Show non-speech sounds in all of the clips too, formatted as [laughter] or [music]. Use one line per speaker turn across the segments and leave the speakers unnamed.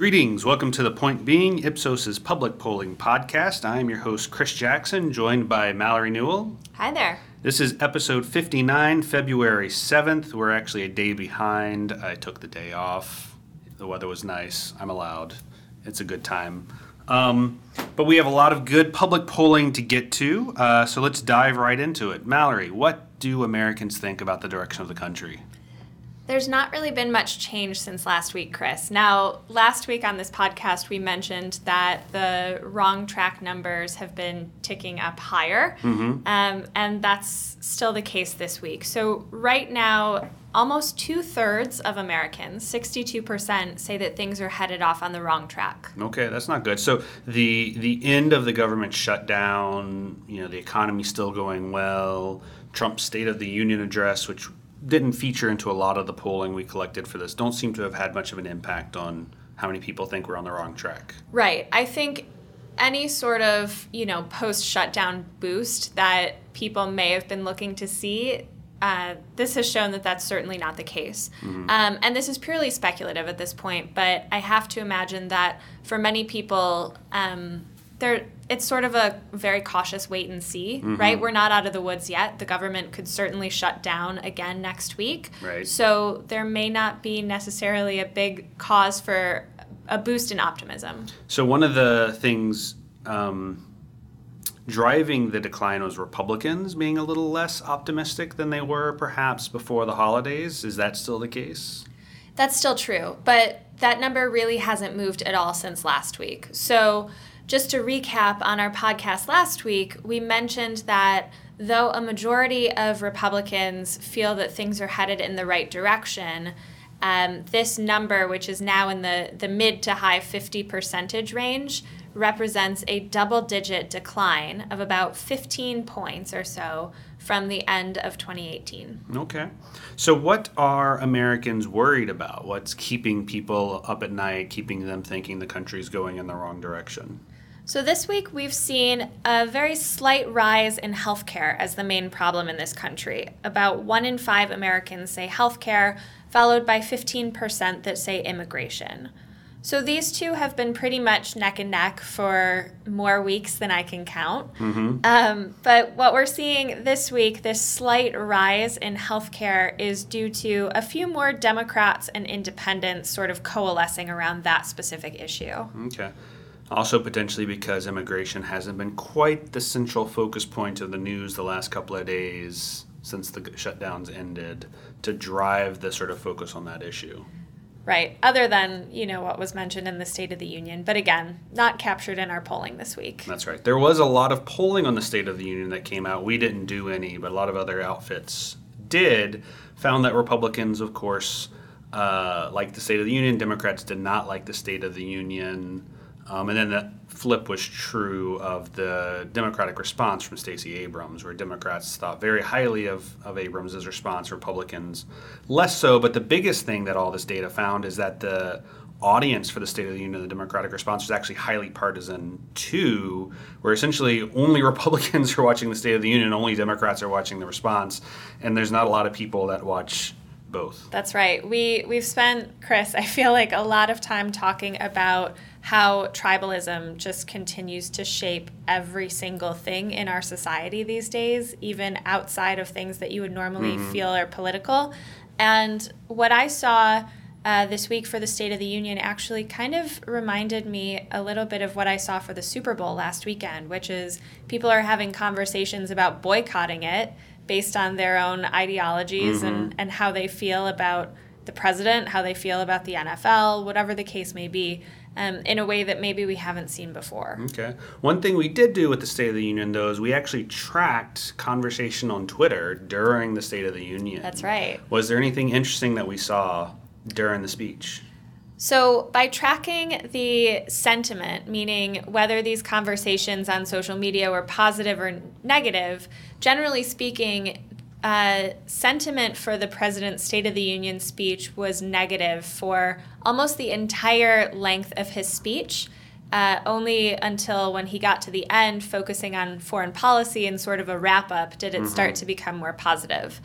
Greetings. Welcome to the Point Being, Ipsos's public polling podcast. I am your host, Chris Jackson, joined by Mallory Newall.
Hi there.
This is episode 59, February 7th. We're actually a day behind. I took the day off. The weather was nice. I'm allowed. It's a good time. Um, but we have a lot of good public polling to get to, uh, so let's dive right into it. Mallory, what do Americans think about the direction of the country?
There's not really been much change since last week, Chris. Now, last week on this podcast, we mentioned that the wrong track numbers have been ticking up higher, mm-hmm. um, and that's still the case this week. So, right now, almost two thirds of Americans, 62%, say that things are headed off on the wrong track.
Okay, that's not good. So the the end of the government shutdown, you know, the economy still going well. Trump's State of the Union address, which didn't feature into a lot of the polling we collected for this don't seem to have had much of an impact on how many people think we're on the wrong track.
Right. I think any sort of, you know, post shutdown boost that people may have been looking to see uh, this has shown that that's certainly not the case. Mm-hmm. Um, and this is purely speculative at this point, but I have to imagine that for many people, um, there it's sort of a very cautious wait and see, mm-hmm. right? We're not out of the woods yet. The government could certainly shut down again next week.
Right.
So there may not be necessarily a big cause for a boost in optimism.
So one of the things um, driving the decline was Republicans being a little less optimistic than they were perhaps before the holidays. Is that still the case?
That's still true, but that number really hasn't moved at all since last week. So just to recap on our podcast last week, we mentioned that though a majority of Republicans feel that things are headed in the right direction, um, this number, which is now in the, the mid to high 50 percentage range, represents a double digit decline of about 15 points or so from the end of 2018.
Okay. So, what are Americans worried about? What's keeping people up at night, keeping them thinking the country's going in the wrong direction?
So, this week we've seen a very slight rise in healthcare as the main problem in this country. About one in five Americans say healthcare, followed by 15% that say immigration. So, these two have been pretty much neck and neck for more weeks than I can count. Mm-hmm. Um, but what we're seeing this week, this slight rise in healthcare, is due to a few more Democrats and independents sort of coalescing around that specific issue.
Okay. Also, potentially because immigration hasn't been quite the central focus point of the news the last couple of days since the shutdowns ended to drive the sort of focus on that issue.
Right. Other than, you know, what was mentioned in the State of the Union, but again, not captured in our polling this week.
That's right. There was a lot of polling on the State of the Union that came out. We didn't do any, but a lot of other outfits did. Found that Republicans, of course, uh, liked the State of the Union. Democrats did not like the State of the Union. Um, and then the flip was true of the Democratic response from Stacey Abrams, where Democrats thought very highly of, of Abrams' response, Republicans less so. But the biggest thing that all this data found is that the audience for the State of the Union, the Democratic response, was actually highly partisan too, where essentially only [laughs] Republicans are watching the State of the Union, only Democrats are watching the response, and there's not a lot of people that watch both.
That's right. We we've spent, Chris, I feel like a lot of time talking about how tribalism just continues to shape every single thing in our society these days, even outside of things that you would normally mm-hmm. feel are political. And what I saw uh, this week for the State of the Union actually kind of reminded me a little bit of what I saw for the Super Bowl last weekend, which is people are having conversations about boycotting it based on their own ideologies mm-hmm. and, and how they feel about the president, how they feel about the NFL, whatever the case may be um, in a way that maybe we haven't seen before.
Okay. One thing we did do with the State of the Union, though, is we actually tracked conversation on Twitter during the State of the Union.
That's right.
Was there anything interesting that we saw during the speech?
So, by tracking the sentiment, meaning whether these conversations on social media were positive or negative, generally speaking, uh, sentiment for the president's State of the Union speech was negative for almost the entire length of his speech. Uh, only until when he got to the end, focusing on foreign policy and sort of a wrap up, did it mm-hmm. start to become more positive.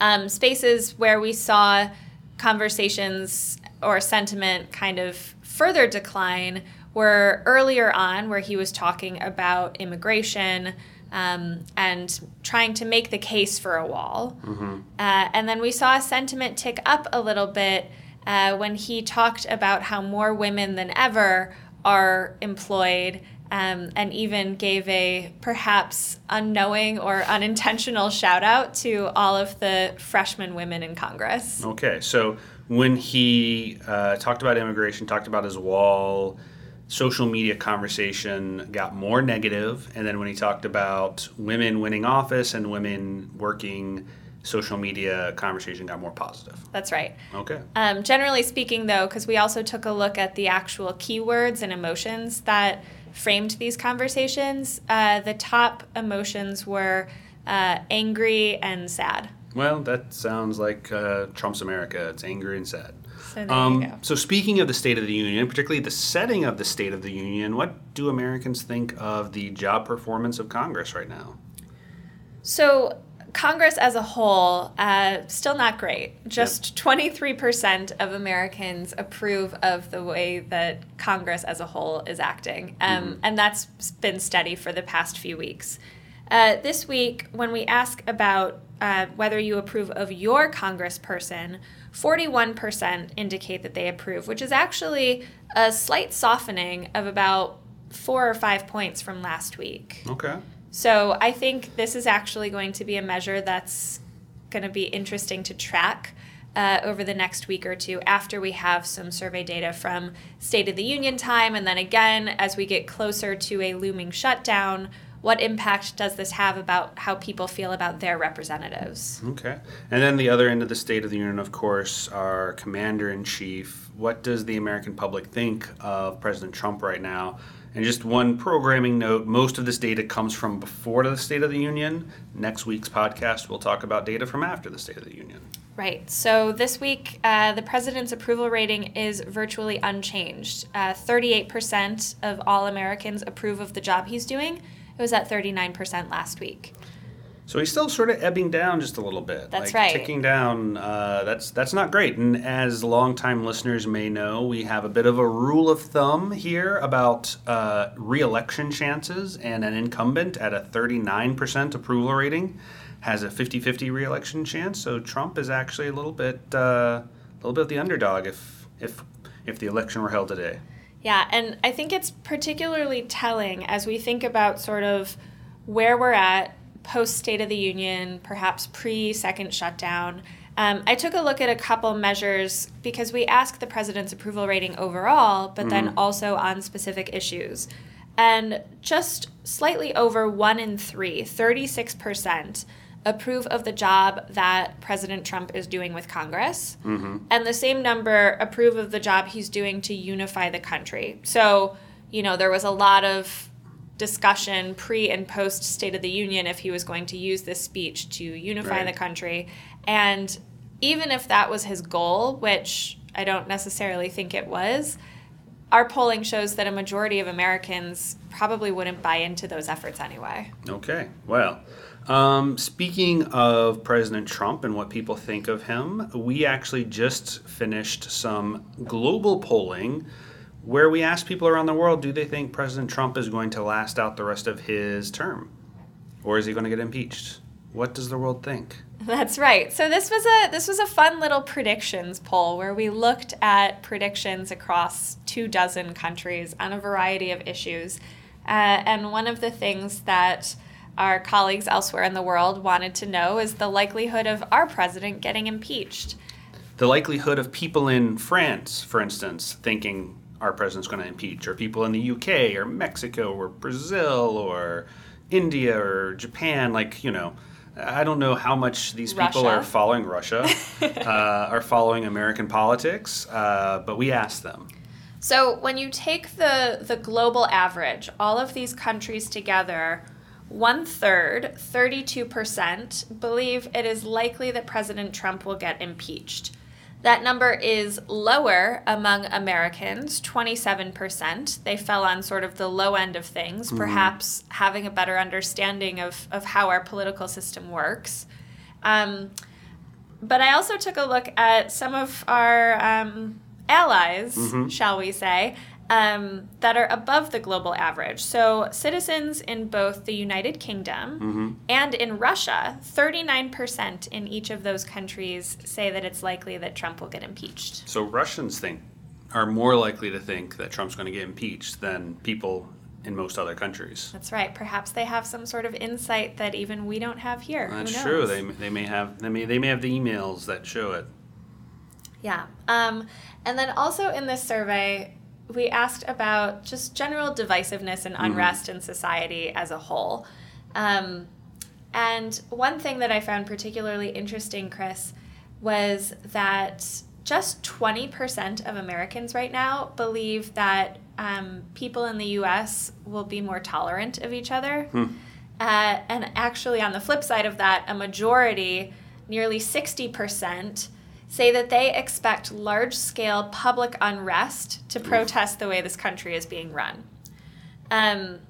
Um, spaces where we saw conversations or sentiment kind of further decline were earlier on, where he was talking about immigration. Um, and trying to make the case for a wall. Uh, and then we saw a sentiment tick up a little bit uh, when he talked about how more women than ever are employed um, and even gave a perhaps unknowing or unintentional shout out to all of the freshman women in Congress.
Okay, so when he uh, talked about immigration, talked about his wall, social media conversation got more negative, and then when he talked about women winning office and women working, social media conversation got more positive.
That's right.
Okay.
Um, generally speaking, though, because we also took a look at the actual keywords and emotions that framed these conversations, uh, the top emotions were uh, angry and sad.
Well, that sounds like uh, Trump's America. It's angry and sad.
So there
Um,
you go.
so, speaking of the State of the Union, particularly the setting of the State of the Union, what do Americans think of the job performance of Congress right now?
So, Congress as a whole, uh, still not great. Just 23% of Americans approve of the way that Congress as a whole is acting. Um, And that's been steady for the past few weeks. Uh, this week, when we ask about uh, whether you approve of your congressperson, 41% indicate that they approve, which is actually a slight softening of about four or five points from last week.
Okay.
So I think this is actually going to be a measure that's going to be interesting to track uh, over the next week or two after we have some survey data from State of the Union time. And then again, as we get closer to a looming shutdown, what impact does this have about how people feel about their representatives?
Okay. And then the other end of the State of the Union, of course, our commander in chief. What does the American public think of President Trump right now? And just one programming note most of this data comes from before the State of the Union. Next week's podcast, we'll talk about data from after the State of the Union.
Right. So this week, uh, the president's approval rating is virtually unchanged. Uh, 38% of all Americans approve of the job he's doing. It was at 39% last week.
So he's still sort of ebbing down just a little bit.
That's
like
right.
Ticking down. Uh, that's that's not great. And as longtime listeners may know, we have a bit of a rule of thumb here about uh, re-election chances, and an incumbent at a 39% approval rating has a 50-50 re-election chance. So Trump is actually a little bit uh, a little bit of the underdog if if if the election were held today.
Yeah, and I think it's particularly telling as we think about sort of where we're at post State of the Union, perhaps pre second shutdown. Um, I took a look at a couple measures because we ask the president's approval rating overall, but then also on specific issues. And just slightly over one in three, 36%, approve of the job that President Trump is doing with Congress. Mm-hmm. And the same number approve of the job he's doing to unify the country. So, you know, there was a lot of discussion pre and post State of the Union if he was going to use this speech to unify
Right.
the country. And even if that was his goal, which I don't necessarily think it was, our polling shows that a majority of Americans probably wouldn't buy into those efforts anyway.
Okay, well, um, speaking of President Trump and what people think of him, we actually just finished some global polling where we asked people around the world do they think President Trump is going to last out the rest of his term? Or is he going to get impeached? What does the world think?
That's right. So this was a this was a fun little predictions poll where we looked at predictions across two dozen countries on a variety of issues. Uh, and one of the things that our colleagues elsewhere in the world wanted to know is the likelihood of our president getting impeached.
The likelihood of people in France, for instance, thinking our president's going to impeach, or people in the UK, or Mexico, or Brazil, or India, or Japan, like, you know, I don't know how much these people
Russia.
are following Russia, [laughs] uh, are following American politics, uh, but we asked them.
So when you take the the global average, all of these countries together, one third, 32%, believe it is likely that President Trump will get impeached. That number is lower among Americans, 27%. They fell on sort of the low end of things, perhaps having a better understanding of, of how our political system works. Um, but I also took a look at some of our um, allies, shall we say, um, that are above the global average. So, citizens in both the United Kingdom and in Russia, 39% in each of those countries say that it's likely that Trump will get impeached.
So Russians think are more likely to think that Trump's going to get impeached than people in most other countries.
That's right. Perhaps they have some sort of insight that even we don't have here.
That's true. They, they may have they may they may have the emails that show it.
Yeah. Um, and then also in this survey, we asked about just general divisiveness and unrest in society as a whole. Um, and one thing that I found particularly interesting, Chris, was that just 20% of Americans right now believe that um, people in the US will be more tolerant of each other. Uh, and actually, on the flip side of that, a majority, nearly 60%, say that they expect large scale public unrest to protest the way this country is being run. Um,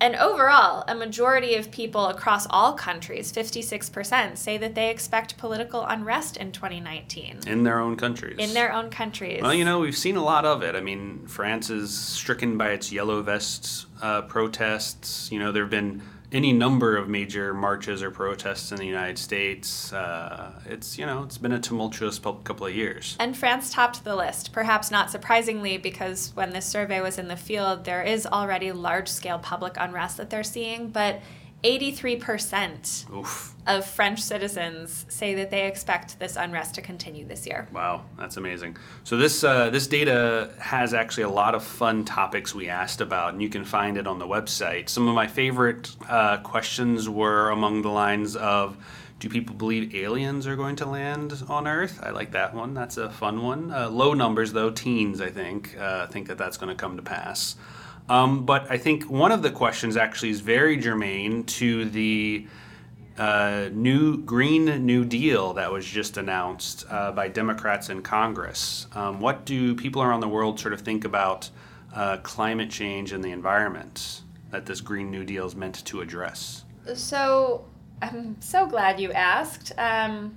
and overall, a majority of people across all countries, 56%, say that they expect political unrest in 2019
in their own countries.
in their own countries.
Well, you know, we've seen a lot of it. I mean, France is stricken by its yellow vests uh, protests. You know, there have been any number of major marches or protests in the United States. Uh, it's you know, it's been a tumultuous couple of years.
And France topped the list, perhaps not surprisingly, because when this survey was in the field, there is already large scale public unrest that they're seeing. But 83%
Oof!
of French citizens say that they expect this unrest to continue this year.
Wow, that's amazing. So this uh, this data has actually a lot of fun topics we asked about, and you can find it on the website. Some of my favorite uh, questions were among the lines of. Do people believe aliens are going to land on Earth? I like that one. That's a fun one. Uh, low numbers, though, teens, I think, uh, think that that's going to come to pass. Um, but I think one of the questions actually is very germane to the uh, new Green New Deal that was just announced uh, by Democrats in Congress. Um, what do people around the world sort of think about uh, climate change and the environment that this Green New Deal is meant to address?
So I'm so glad you asked. Um,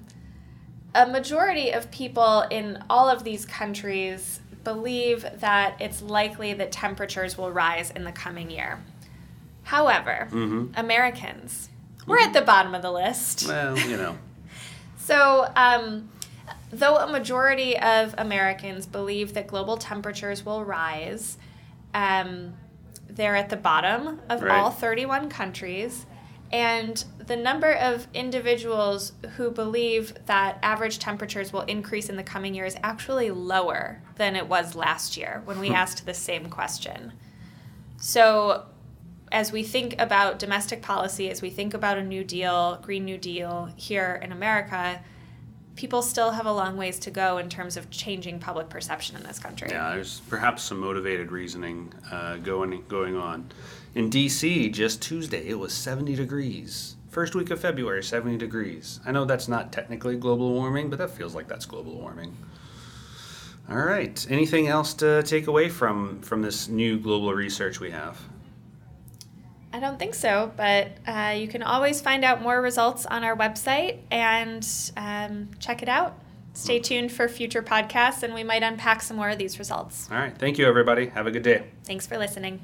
a majority of people in all of these countries believe that it's likely that temperatures will rise in the coming year. However, Americans, we're at the bottom of the list.
Well, you know, [laughs]
So, um, though a majority of Americans believe that global temperatures will rise, um, they're at the bottom of
Right.
all 31 countries. And the number of individuals who believe that average temperatures will increase in the coming year is actually lower than it was last year when we asked the same question. So, as we think about domestic policy, as we think about a New Deal, Green New Deal here in America, people still have a long ways to go in terms of changing public perception in this country.
yeah, there's perhaps some motivated reasoning uh, going going on. In D.C., just Tuesday, it was 70 degrees. First week of February, 70 degrees. I know that's not technically global warming, but that feels like that's global warming. All right. Anything else to take away from from this new global research we have?
I don't think so, but uh, you can always find out more results on our website and um, check it out. Stay tuned for future podcasts, and we might unpack some more of these results.
All right. Thank you, everybody. Have a good day.
Thanks for listening.